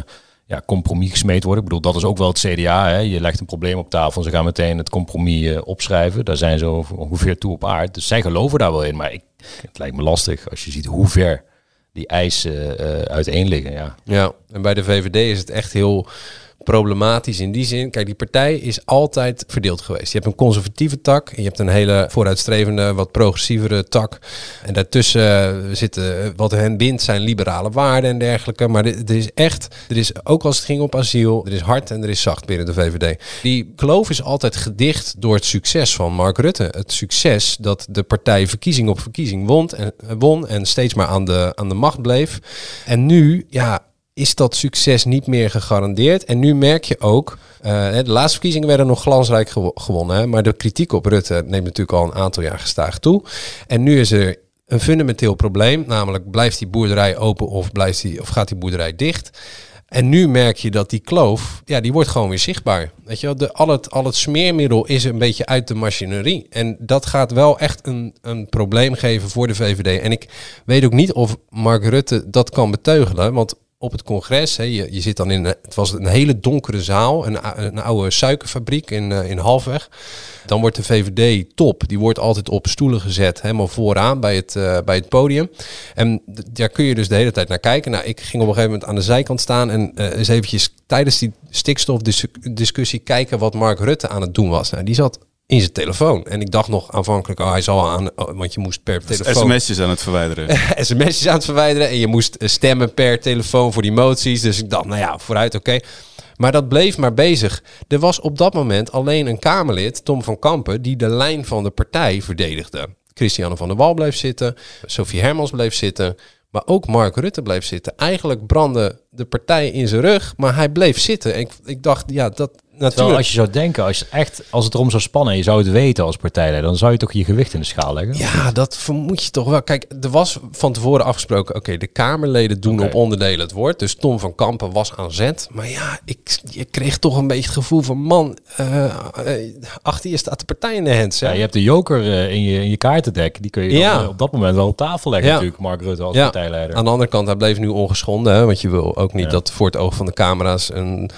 ja, compromis gesmeed worden. Ik bedoel, dat is ook wel het CDA. Hè? Je legt een probleem op tafel en ze gaan meteen het compromis uh, opschrijven. Daar zijn ze ongeveer toe op aard. Dus zij geloven daar wel in. Maar ik, het lijkt me lastig als je ziet hoe ver die eisen uh, uiteen liggen. Ja. ja, en bij de VVD is het echt heel problematisch in die zin. Kijk, die partij is altijd verdeeld geweest. Je hebt een conservatieve tak en je hebt een hele vooruitstrevende, wat progressievere tak. En daartussen zitten, wat hen bindt, zijn liberale waarden en dergelijke. Maar er is echt, er is ook als het ging op asiel, er is hard en er is zacht binnen de VVD. Die kloof is altijd gedicht door het succes van Mark Rutte. Het succes dat de partij verkiezing op verkiezing won en, won en steeds maar aan de, aan de macht bleef. En nu, ja, is dat succes niet meer gegarandeerd. En nu merk je ook, uh, de laatste verkiezingen werden nog glansrijk gew gewonnen, maar de kritiek op Rutte neemt natuurlijk al een aantal jaar gestaag toe. En nu is er een fundamenteel probleem, namelijk blijft die boerderij open of, blijft die, of gaat die boerderij dicht? En nu merk je dat die kloof, ja, die wordt gewoon weer zichtbaar. Weet je wel, al, het, al het smeermiddel is een beetje uit de machinerie. En dat gaat wel echt een, een probleem geven voor de VVD. En ik weet ook niet of Mark Rutte dat kan beteugelen. Want op het congres. Hè, je, je zit dan in, het was een hele donkere zaal, een, een oude suikerfabriek in, uh, in Halfweg. Dan wordt de VVD top, die wordt altijd op stoelen gezet, helemaal vooraan bij het, uh, bij het podium. En daar kun je dus de hele tijd naar kijken. Nou, ik ging op een gegeven moment aan de zijkant staan en uh, eens eventjes tijdens die stikstofdiscussie kijken wat Mark Rutte aan het doen was. Nou, die zat in zijn telefoon. En ik dacht nog aanvankelijk, oh, hij zal aan, oh, want je moest per telefoon... sms'jes aan het verwijderen. sms'jes aan het verwijderen en je moest stemmen per telefoon voor die moties. Dus ik dacht, nou ja, vooruit, oké. Okay. Maar dat bleef maar bezig. Er was op dat moment alleen een Kamerlid, Tom van Kampen, die de lijn van de partij verdedigde. Christiane van der Wal bleef zitten, Sophie Hermans bleef zitten, maar ook Mark Rutte bleef zitten. Eigenlijk brandde de partij in zijn rug, maar hij bleef zitten. En ik, ik dacht, ja, dat, Natuurlijk. als je zou denken, als, je echt, als het erom zou spannen en je zou het weten als partijleider, dan zou je toch je gewicht in de schaal leggen? Ja, dat vermoed je toch wel. Kijk, er was van tevoren afgesproken, oké, de Kamerleden doen okay. op onderdelen het woord. Dus Tom van Kampen was aan zet. Maar ja, ik, je kreeg toch een beetje het gevoel van, man, uh, uh, achter je staat de partij in de hand. Ja, je hebt de joker uh, in, je, in je kaartendek. Die kun je ja. dan, op dat moment wel op tafel leggen ja. natuurlijk, Mark Rutte als ja. partijleider. Aan de andere kant, hij bleef nu ongeschonden. Hè, want je wil ook niet dat voor het oog van de camera's een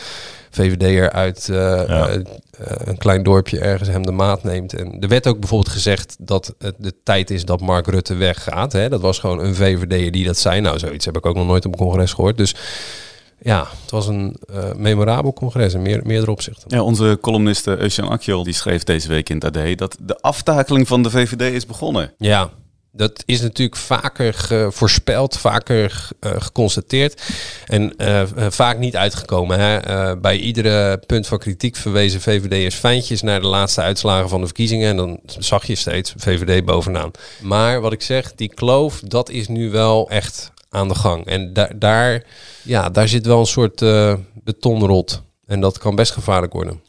VVD'er uit uh, ja. uh, een klein dorpje ergens hem de maat neemt. En er werd ook bijvoorbeeld gezegd dat het de tijd is dat Mark Rutte weggaat. Hè? Dat was gewoon een VVD'er die dat zei. Nou, zoiets heb ik ook nog nooit op een congres gehoord. Dus ja, het was een uh, memorabel congres in meer, meerdere opzichten. Ja, onze columniste Eusjan Akjol die schreef deze week in het AD dat de aftakeling van de VVD is begonnen. Ja, Dat is natuurlijk vaker voorspeld, vaker eh, geconstateerd en eh, eh, vaak niet uitgekomen. Hè? Bij iedere punt van kritiek verwezen VVD'ers fijntjes naar de laatste uitslagen van de verkiezingen. En dan zag je steeds VVD bovenaan. Maar wat ik zeg, die kloof, dat is nu wel echt aan de gang. En da daar, ja, daar zit wel een soort eh, betonrot. En dat kan best gevaarlijk worden.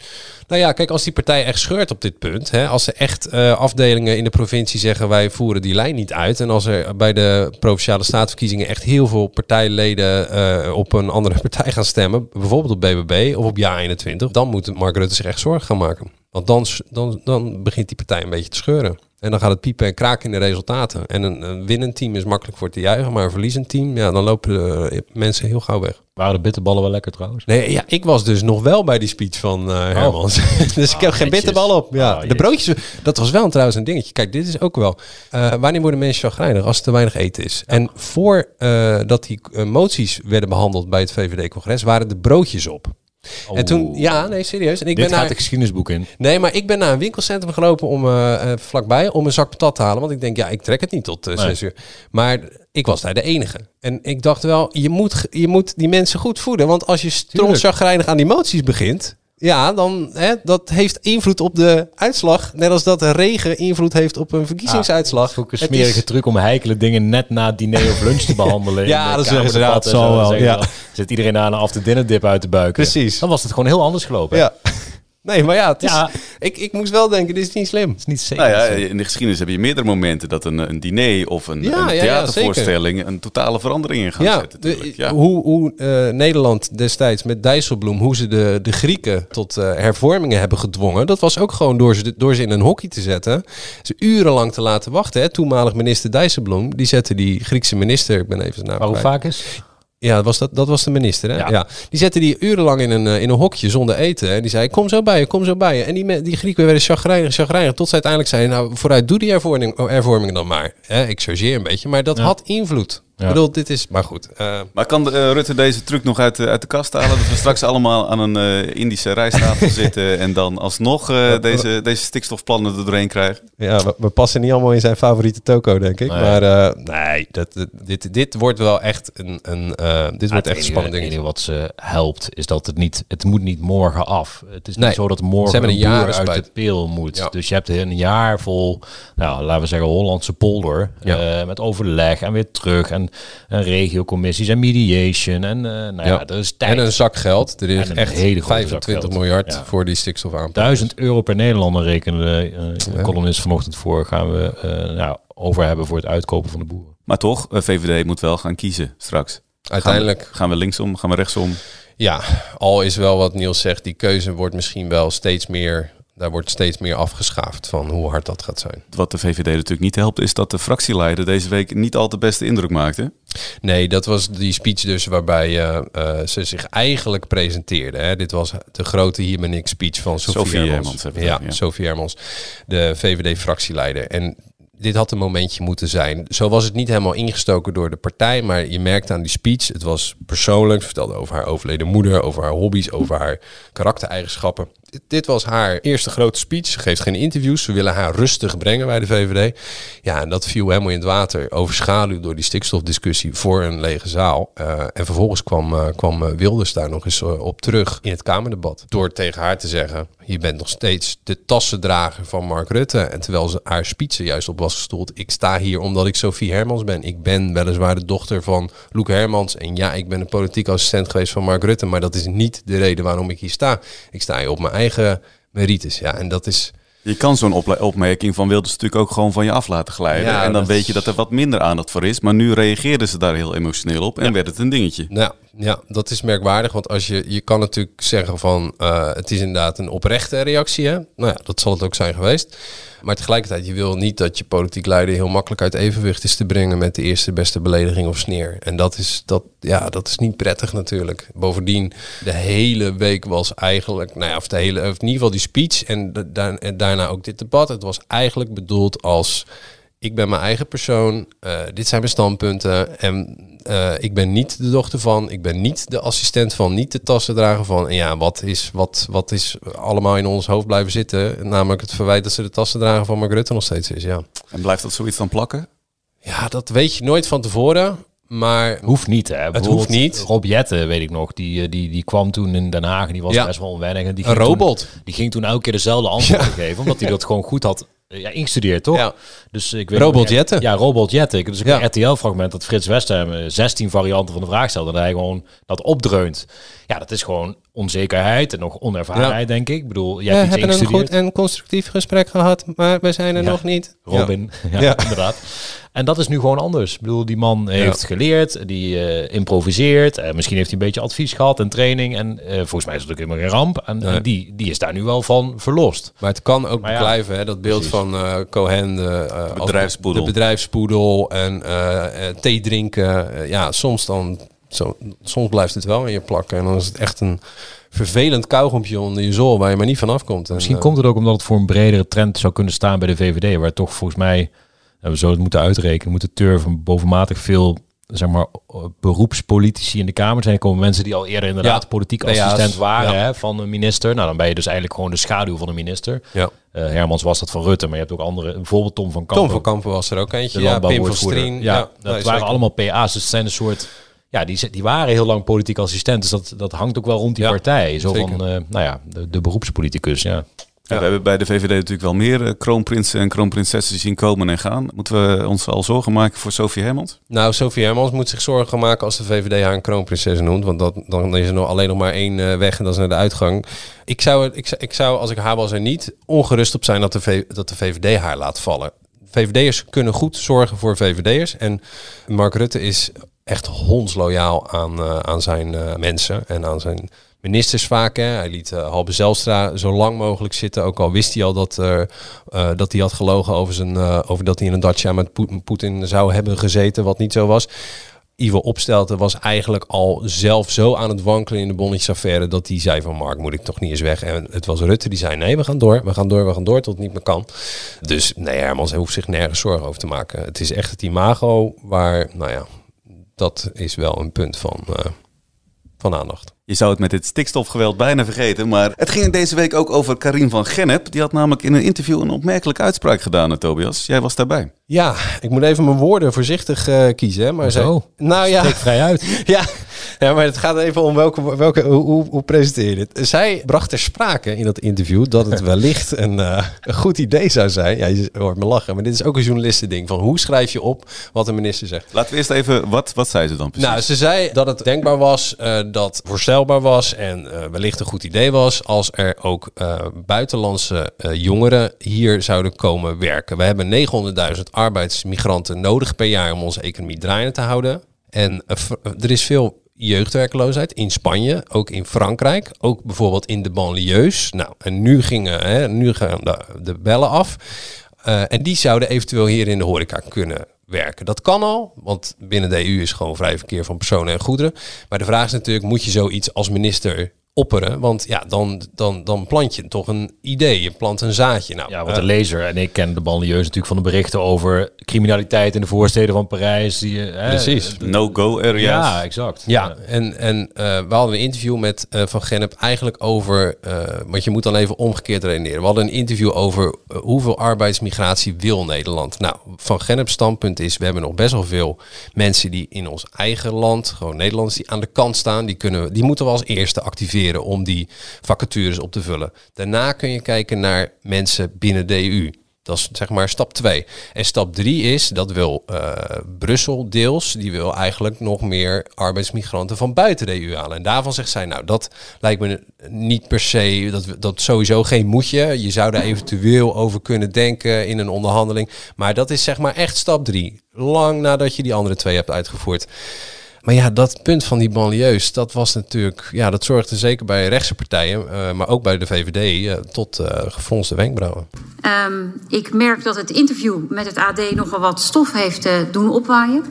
Nou ja, kijk, als die partij echt scheurt op dit punt, hè, als ze echt eh, afdelingen in de provincie zeggen wij voeren die lijn niet uit, en als er bij de provinciale staatsverkiezingen echt heel veel partijleden eh, op een andere partij gaan stemmen, bijvoorbeeld op BBB of op Ja21, dan moet Mark Rutte zich echt zorgen gaan maken. Want dan, dan, dan begint die partij een beetje te scheuren. En dan gaat het piepen en kraken in de resultaten. En een, een winnend team is makkelijk voor te juichen, maar een verliezend team, ja, dan lopen de mensen heel gauw weg. Waren de bitterballen wel lekker trouwens? Nee, ja, ik was dus nog wel bij die speech van eh Hermans. dus ik heb geen netjes. bitterbal op. Ja, Oh, de broodjes, dat was wel trouwens een dingetje. Kijk, dit is ook wel. eh, wanneer worden mensen chagrijnig als er te weinig eten is? En voor eh, dat die eh, moties werden behandeld bij het VVD-congres, waren de broodjes op. En toen, ja, nee, serieus. En ik Dit ben gaat naar, de geschiedenisboek in. Nee, maar ik ben naar een winkelcentrum gelopen om eh, eh, vlakbij om een zak patat te halen. Want ik denk, ja, ik trek het niet tot Nee. zes uur. Maar ik was daar de enige. En ik dacht wel, je moet, je moet die mensen goed voeden. Want als je strontchagrijnig aan die moties begint... Ja, dan hè, dat heeft invloed op de uitslag. Net als dat regen invloed heeft op een verkiezingsuitslag. Ook een smerige is- truc om heikele dingen net na diner of lunch te behandelen. Ja, de dat Kamerdebatten inderdaad, zo. wel, ja. Zit iedereen aan een after dinner dip uit te buiken. Precies. Dan was het gewoon heel anders gelopen. Ja. Nee, maar ja, het is, Ja. Ik, ik moest wel denken, dit is niet slim. Het is niet zeker. Nou ja, in de geschiedenis heb je meerdere momenten dat een, een diner of een, Ja, een ja, ja, theatervoorstelling een totale verandering in gaat ja, zetten. de- ja. hoe, hoe eh, Nederland destijds met Dijsselbloem, hoe ze de, de Grieken tot eh, hervormingen hebben gedwongen, dat was ook gewoon door ze, door ze in een hockey te zetten. Ze urenlang te laten wachten. Hè. Toenmalig minister Dijsselbloem, die zette die Griekse minister, ik ben even zijn naam Maar hoe vaak is? Ja, was dat, dat was de minister. Hè? Ja. Ja. Die zette die urenlang in een, eh, in een hokje zonder eten. En die zei, kom zo bij je, kom zo bij je. En die, die Grieken werden chagrijnig, chagrijnig. Tot ze uiteindelijk zeiden, nou vooruit, doe die hervorming, oh, hervormingen dan maar. Hè, ik chargeer een beetje, maar dat Ja. had invloed. Ja. Ik bedoel, dit is, maar goed. eh, Maar kan eh, Rutte deze truc nog uit, de- uit de kast halen? Dat we straks allemaal aan een eh, Indische rijsttafel zitten en dan alsnog eh, deze, deze stikstofplannen er doorheen krijgen? Ja, we, we passen niet allemaal in zijn favoriete toko, denk ik. Nee. Maar eh, nee, dat, dit, dit wordt wel echt een, een eh, dit wordt echt een spannend ding. enige wat ze helpt is dat het niet, het moet niet morgen af. Het is Nee. niet zo dat Ze morgen hebben een een jaar uit de peel moet. Ja. Dus je hebt een jaar vol, nou, laten we zeggen Hollandse polder, Ja. eh, met overleg en weer terug en, en regiocommissies en mediation en eh, nou ja, Ja. er is tijd. En een zak geld. Er is echt hele grote zak 25 geld. miljard Ja. voor die stikstofaanpak. 1000 euro per Nederlander rekenen de eh, columnist vanochtend voor. Gaan we eh, nou, over hebben voor het uitkopen van de boeren. Maar toch, VVD moet wel gaan kiezen straks. Uiteindelijk. Gaan we, gaan we linksom, gaan we rechtsom? Ja, al is wel wat Niels zegt, die keuze wordt misschien wel steeds meer, daar wordt steeds meer afgeschaafd van hoe hard dat gaat zijn. Wat de VVD natuurlijk niet helpt, is dat de fractieleider deze week niet al de beste indruk maakte. Nee, dat was die speech dus waarbij eh, eh, ze zich eigenlijk presenteerde. Hè. Dit was de grote hier ben ik speech van Sofie, Sophie Hermans. Ja. Sophie Hermans, de VVD-fractieleider. En dit had een momentje moeten zijn. Zo was het niet helemaal ingestoken door de partij, maar je merkte aan die speech, het was persoonlijk. Ze vertelde over haar overleden moeder, over haar hobby's, over haar karaktereigenschappen. Dit, was haar eerste grote speech. Ze geeft geen interviews. Ze willen haar rustig brengen bij de VVD. Ja, en dat viel helemaal in het water. Overschaduwd door die stikstofdiscussie voor een lege zaal. Eh, en vervolgens kwam, eh, kwam eh, Wilders daar nog eens op terug in het Kamerdebat. Door tegen haar te zeggen, je bent nog steeds de tassendrager van Mark Rutte. En terwijl ze haar speech juist op was gestoeld. Ik sta hier omdat ik Sophie Hermans ben. Ik ben weliswaar de dochter van Loek Hermans. En ja, ik ben een politiek assistent geweest van Mark Rutte. Maar dat is niet de reden waarom ik hier sta. Ik sta hier op mijn eigen merites. Ja, en dat is... Je kan zo'n opmerking van Wilders natuurlijk ook gewoon van je af laten glijden. Ja, en dan weet je dat er wat minder aandacht voor is. Maar nu reageerden ze daar heel emotioneel op en werd het een dingetje. Nou, ja, dat is merkwaardig. Want als je, je kan natuurlijk zeggen van eh, het is inderdaad een oprechte reactie. Hè? Nou ja, dat zal het ook zijn geweest. Maar tegelijkertijd, je wil niet dat je politiek leider heel makkelijk uit evenwicht is te brengen met de eerste beste belediging of sneer. En dat is, dat, ja, dat is niet prettig natuurlijk. Bovendien, de hele week was eigenlijk, nou ja, of, de hele, of in ieder geval die speech en, da- da- en daarna ook dit debat. Het was eigenlijk bedoeld als ik ben mijn eigen persoon, eh, dit zijn mijn standpunten en eh, ik ben niet de dochter van, ik ben niet de assistent van, niet de tassendrager van. En ja, wat is, wat, wat is allemaal in ons hoofd blijven zitten? Namelijk het verwijt dat ze de tassendrager van Mark Rutte nog steeds is, ja. En blijft dat zoiets dan plakken? Ja, dat weet je nooit van tevoren. Maar Hoeft niet, hè? het hoeft niet. Rob Jetten, weet ik nog, die, eh, die, die kwam toen in Den Haag en die was Ja. best wel onwennig. En die Een ging toen- robot. die ging toen elke keer dezelfde antwoorden geven, omdat hij dat gewoon goed had ja, ingestudeerd, toch? Ja. Dus ik weet Robot nog- Jetten. Ja, Robot Jetten. Dus ik Ja. een RTL-fragment dat Frits Westham eh, 16 varianten van de vraag stelde. En hij gewoon dat opdreunt. Ja, dat is gewoon onzekerheid en nog onervarenheid, denk ik. Ik bedoel, je we hebt hebben een goed en constructief gesprek gehad, maar we zijn er nog niet. Robin. Ja. inderdaad. En dat is nu gewoon anders. Ik bedoel, die man heeft Ja. geleerd, die eh, improviseert. Eh, misschien heeft hij een beetje advies gehad en training. En eh, volgens mij is het ook helemaal geen ramp. En, die, die is daar nu wel van verlost. Maar het kan ook ja, blijven, hè, dat beeld precies. van eh Cohen, de, eh, bedrijfspoedel. de bedrijfspoedel en eh, eh, thee drinken. Ja, soms dan, zo, soms blijft het wel in je plakken. En dan is het echt een vervelend kauwgompje onder je zool waar je maar niet vanaf komt. En, Misschien komt het ook omdat het voor een bredere trend zou kunnen staan bij de VVD. Waar toch volgens mij, en we zullen het moeten uitrekenen, moeten turven bovenmatig veel zeg maar, beroepspolitici in de Kamer zijn komen. Mensen die al eerder inderdaad Ja, politiek assistent waren ja. hè, van een minister. Nou, dan ben je dus eigenlijk gewoon de schaduw van een minister. Ja. Eh, Hermans was dat van Rutte, maar je hebt ook andere, bijvoorbeeld Tom van Kampen. Tom van Kampen was er ook eentje. de Ja, Pim van. Strien. Ja, dat waren allemaal PA's. Dus het zijn een soort... Ja, die, die waren heel lang politiek assistent. Dus dat, dat hangt ook wel rond die partij. Zo zeker. van, eh, nou ja, de, de beroepspoliticus, ja. We hebben bij de VVD natuurlijk wel meer eh, kroonprinsen en kroonprinsessen zien komen en gaan. Moeten we ons al zorgen maken voor Sophie Hermans? Nou, Sophie Hermans moet zich zorgen maken als de VVD haar een kroonprinses noemt. Want dat, dan is er nog alleen nog maar één eh, weg en dat is naar de uitgang. Ik zou, ik, zou- als ik haar was er niet, ongerust op zijn dat de, V- dat de VVD haar laat vallen. VVD'ers kunnen goed zorgen voor VVD'ers. En Mark Rutte is echt hondsloyaal aan, eh, aan zijn mensen en aan zijn ministers vaak. Hè. Hij liet eh, Halbe Zelstra zo lang mogelijk zitten. Ook al wist hij al dat, eh, eh, dat hij had gelogen over, zijn, over dat hij in een dacia met Poet- Poetin zou hebben gezeten, wat niet zo was. Ivo Opstelten was eigenlijk al zelf zo aan het wankelen in de bonnetjesaffaire dat hij zei van Mark moet ik toch niet eens weg. En het was Rutte die zei nee we gaan door, we gaan door, we gaan door tot het niet meer kan. Dus nee Hermans hoeft zich nergens zorgen over te maken. Het is echt het imago waar, nou ja, dat is wel een punt van, van aandacht. Je zou het met dit stikstofgeweld bijna vergeten, maar het ging deze week ook over Karim van Gennep. Die had namelijk in een interview een opmerkelijke uitspraak gedaan, hè, Tobias. Jij was daarbij. Ja, ik moet even mijn woorden voorzichtig eh, kiezen. Hè, maar Zo. zij- nou ja, Spreek vrij uit. ja, ja, maar het gaat even om welke, welke hoe, hoe, presenteer je dit? Zij bracht ter sprake in dat interview dat het wellicht een, eh, een goed idee zou zijn. Ja, je hoort me lachen, maar dit is ook een journalistending. Van hoe schrijf je op wat de minister zegt? Laten we eerst even, wat, wat zei ze dan precies? Nou, ze zei dat het denkbaar was, eh, dat voorstelbaar was en eh, wellicht een goed idee was als er ook buitenlandse jongeren hier zouden komen werken. We hebben 900.000 arbeidsmigranten nodig per jaar om onze economie draaiende te houden. En er is veel jeugdwerkloosheid in Spanje, ook in Frankrijk, ook bijvoorbeeld in de banlieues. Nou, en nu gingen hè, nu gaan de, bellen af. Eh, en die zouden eventueel hier in de horeca kunnen werken. Dat kan al, want binnen de EU is gewoon vrij verkeer van personen en goederen. Maar de vraag is natuurlijk, moet je zoiets als minister opperen? Want ja, dan, dan, dan plant je toch een idee, je plant een zaadje. Nou, Ja, want eh, de lezer, en ik ken de banlieues natuurlijk van de berichten over criminaliteit in de voorsteden van Parijs. Die, eh, hè, Precies. No-go areas. Ja, exact. Ja, en, en eh, we hadden een interview met eh, Van Gennep eigenlijk over, eh, want je moet dan even omgekeerd redeneren. We hadden een interview over hoeveel arbeidsmigratie wil Nederland. Nou, Van Gennep's standpunt is, we hebben nog best wel veel mensen die in ons eigen land, gewoon Nederlanders, die aan de kant staan. Die, kunnen, we- die moeten we als eerste activeren om die vacatures op te vullen. Daarna kun je kijken naar mensen binnen de EU. Dat is zeg maar stap 2. En stap 3 is, dat wil eh, Brussel deels, die wil eigenlijk nog meer arbeidsmigranten van buiten de EU halen. En daarvan zegt zij, nou dat lijkt me niet per se, dat, dat sowieso geen moetje. Je zou daar eventueel over kunnen denken in een onderhandeling. Maar dat is zeg maar echt stap 3. Lang nadat je die andere twee hebt uitgevoerd. Maar ja, dat punt van die banlieues, dat was natuurlijk, ja, dat zorgde zeker bij rechtse partijen, eh, maar ook bij de VVD, eh, tot eh gefronste wenkbrauwen. Ehm, ik merk dat het interview met het AD nogal wat stof heeft doen opwaaien.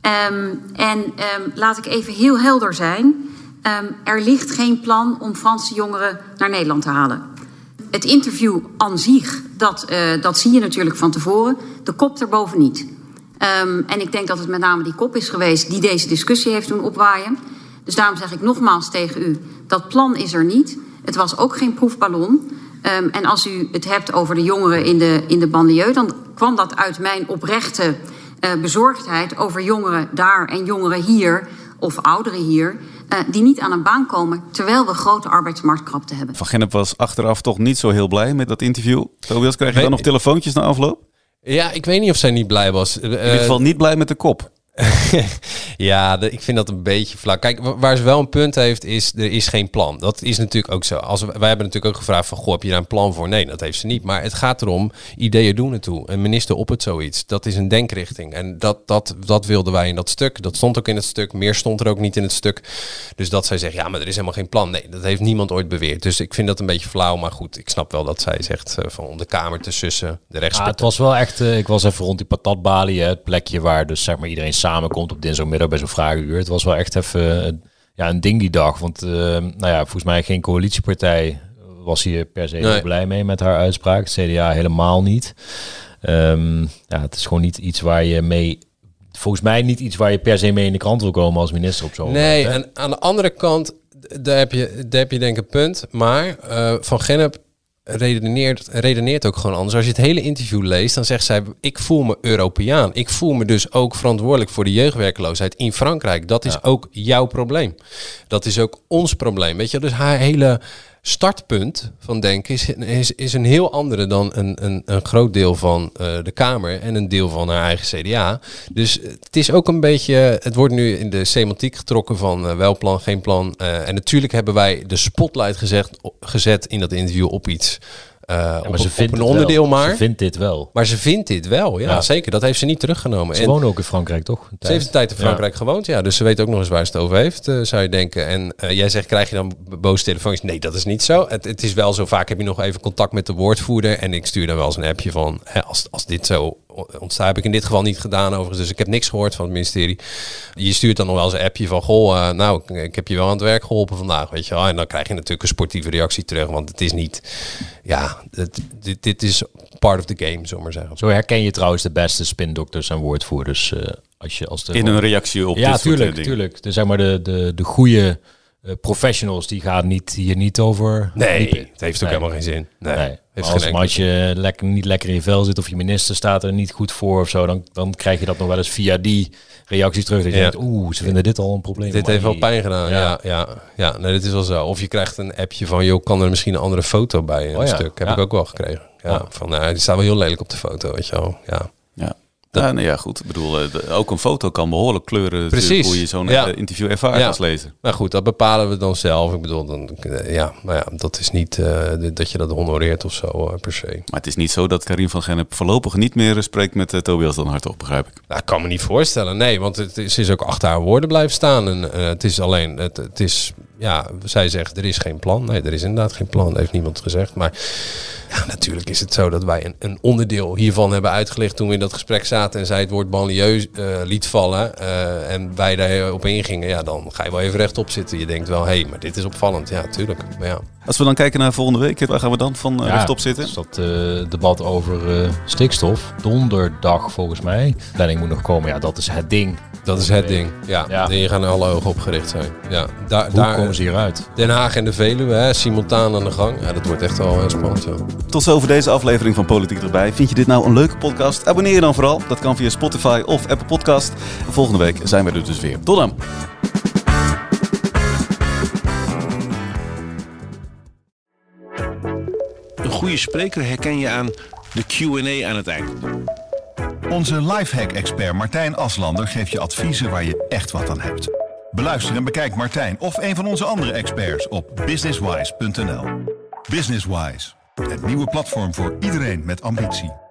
Ehm, en ehm, laat ik even heel helder zijn. Er ligt geen plan om Franse jongeren naar Nederland te halen. Het interview aan zich, dat, dat zie je natuurlijk van tevoren. De kop erboven niet. Ehm, en ik denk dat het met name die kop is geweest die deze discussie heeft doen opwaaien. Dus daarom zeg ik nogmaals tegen u, dat plan is er niet. Het was ook geen proefballon. Ehm, en als u het hebt over de jongeren in de, in de banlieue, dan kwam dat uit mijn oprechte eh, bezorgdheid over jongeren daar en jongeren hier of ouderen hier eh, die niet aan een baan komen terwijl we grote arbeidsmarktkrapte hebben. Van Gennep was achteraf toch niet zo heel blij met dat interview. Tobias, krijg je dan nog telefoontjes na afloop? Ja, ik weet niet of zij niet blij was. In ieder geval niet blij met de kop. ja, ik vind dat een beetje flauw. Kijk, waar ze wel een punt heeft, is er is geen plan. Dat is natuurlijk ook zo. Als we, wij hebben natuurlijk ook gevraagd van, goh, heb je daar een plan voor? Nee, dat heeft ze niet. Maar het gaat erom, ideeën doen toe. Een minister op het zoiets. Dat is een denkrichting. En dat, dat, dat wilden wij in dat stuk. Dat stond ook in het stuk. Meer stond er ook niet in het stuk. Dus dat zij zegt, ja, maar er is helemaal geen plan. Nee, dat heeft niemand ooit beweerd. Dus ik vind dat een beetje flauw. Maar goed, ik snap wel dat zij zegt uh, van om de Kamer te sussen. De rechts. Het was wel echt, uh, ik was even rond die patatbalie, het plekje waar dus zeg maar iedereen samenkomt op dinsdagmiddag bij zo'n vragenuur. Het was wel echt even ja, een ding die dag. Want uh, nou ja, volgens mij geen coalitiepartij was hier per se nee. blij mee met haar uitspraak. CDA helemaal niet. Um, ja, het is gewoon niet iets waar je mee volgens mij niet iets waar je per se mee in de krant wil komen als minister op zo'n Nee, moment, en aan de andere kant, daar heb je, daar heb je denk ik een punt. Maar uh, Van Gennep redeneert, redeneert ook gewoon anders. Als je het hele interview leest, dan zegt zij: Ik voel me Europeaan. Ik voel me dus ook verantwoordelijk voor de jeugdwerkloosheid in Frankrijk. Dat is ja. ook jouw probleem. Dat is ook ons probleem. Weet je, dus haar hele startpunt van denken is, is, is een heel andere dan een, een, een groot deel van uh, de Kamer en een deel van haar eigen CDA. Dus het is ook een beetje, het wordt nu in de semantiek getrokken van uh, wel plan, geen plan. Uh, en natuurlijk hebben wij de spotlight gezegd, gezet in dat interview op iets. Uh, ja, op, ze vindt op een onderdeel wel. maar. Ze vindt dit wel. Maar ze vindt dit wel, ja, Ja. zeker. Dat heeft ze niet teruggenomen. Ze En- wonen ook in Frankrijk, toch? Ze heeft een tijd in Ja. Frankrijk gewoond, ja. Dus ze weet ook nog eens waar ze het over heeft, eh, zou je denken. En eh, jij zegt, krijg je dan boze telefoontjes? Nee, dat is niet zo. Het, het is wel zo, vaak heb je nog even contact met de woordvoerder. En ik stuur dan wel eens een appje van, hè, als, als dit zo ontstaat, heb ik in dit geval niet gedaan overigens. Dus ik heb niks gehoord van het ministerie. Je stuurt dan nog wel eens een appje van, goh, eh, nou, ik, ik heb je wel aan het werk geholpen vandaag, weet je wel. En dan krijg je natuurlijk een sportieve reactie terug, want het is niet, ja, het, dit, dit is part of the game, zullen we maar zeggen. Zo herken je trouwens de beste spindokters en woordvoerders. eh, als je als de In een reactie op Ja, dit soort, tuurlijk, tuurlijk. De, zeg maar de, de, de goede professionals, die gaan niet, hier niet over Nee, liepen. het heeft ook helemaal geen zin. Nee, Nee. heeft Maar geen als, je lekker, niet lekker in je vel zit of je minister staat er niet goed voor of zo, dan, dan krijg je dat nog wel eens via die reactie terug. Dat je Ja. denkt, oeh, ze vinden dit al een probleem. Dit heeft wel pijn gedaan. Ja, ja, ja. Nee, dit is wel zo. Of je krijgt een appje van, joh, kan er misschien een andere foto bij in Oh een ja, stuk? Heb ja. ik ook wel gekregen. Ja, Ja. van, nou, die staat wel heel lelijk op de foto, weet je wel. Ja. Ja. Ja, nou ja, goed. Ik bedoel, eh, ook een foto kan behoorlijk kleuren Precies. hoe je zo'n Ja. eh, interview ervaart Ja. als lezer. Maar goed, dat bepalen we dan zelf. Ik bedoel, dan, eh, ja, maar ja, dat is niet dat je dat honoreert of zo per se. Maar het is niet zo dat Karim van Gennep voorlopig niet meer spreekt met Tobias dan Hartog, begrijp ik. Nou, ik kan me niet voorstellen. Nee, want het is, is ook achter haar woorden blijven staan. En het is alleen, het, het is, ja, zij zegt er is geen plan. Nee, er is inderdaad geen plan. Dat heeft niemand gezegd. Maar ja, natuurlijk is het zo dat wij een, een onderdeel hiervan hebben uitgelicht toen we in dat gesprek zaten en zij het woord banlieue eh, liet vallen. eh, en wij daarop ingingen. Ja, dan ga je wel even rechtop zitten. Je denkt wel, hé, hey, maar dit is opvallend. Ja, tuurlijk. Maar ja. Als we dan kijken naar volgende week, waar gaan we dan van eh, Ja, rechtop zitten? Dus dat eh, debat over eh, stikstof, donderdag volgens mij. Planning moet nog komen, ja, dat is het ding. Dat is het ding. Ja, Ja. hier gaan alle ogen op gericht zijn. Ja, daar, Hoe daar, komen ze hieruit? Den Haag en de Veluwe, hè, simultaan aan de gang. Ja, dat wordt echt wel heel spannend. Ja. Tot zover deze aflevering van Politiek erbij. Vind je dit nou een leuke podcast? Abonneer je dan vooral. Dat kan via Spotify of Apple Podcast. En volgende week zijn we er dus weer. Tot dan. Een goede spreker herken je aan de Q&A aan het eind. Onze lifehack-expert Martijn Aslander geeft je adviezen waar je echt wat aan hebt. Beluister en bekijk Martijn of een van onze andere experts op businesswise.nl. Businesswise, het nieuwe platform voor iedereen met ambitie.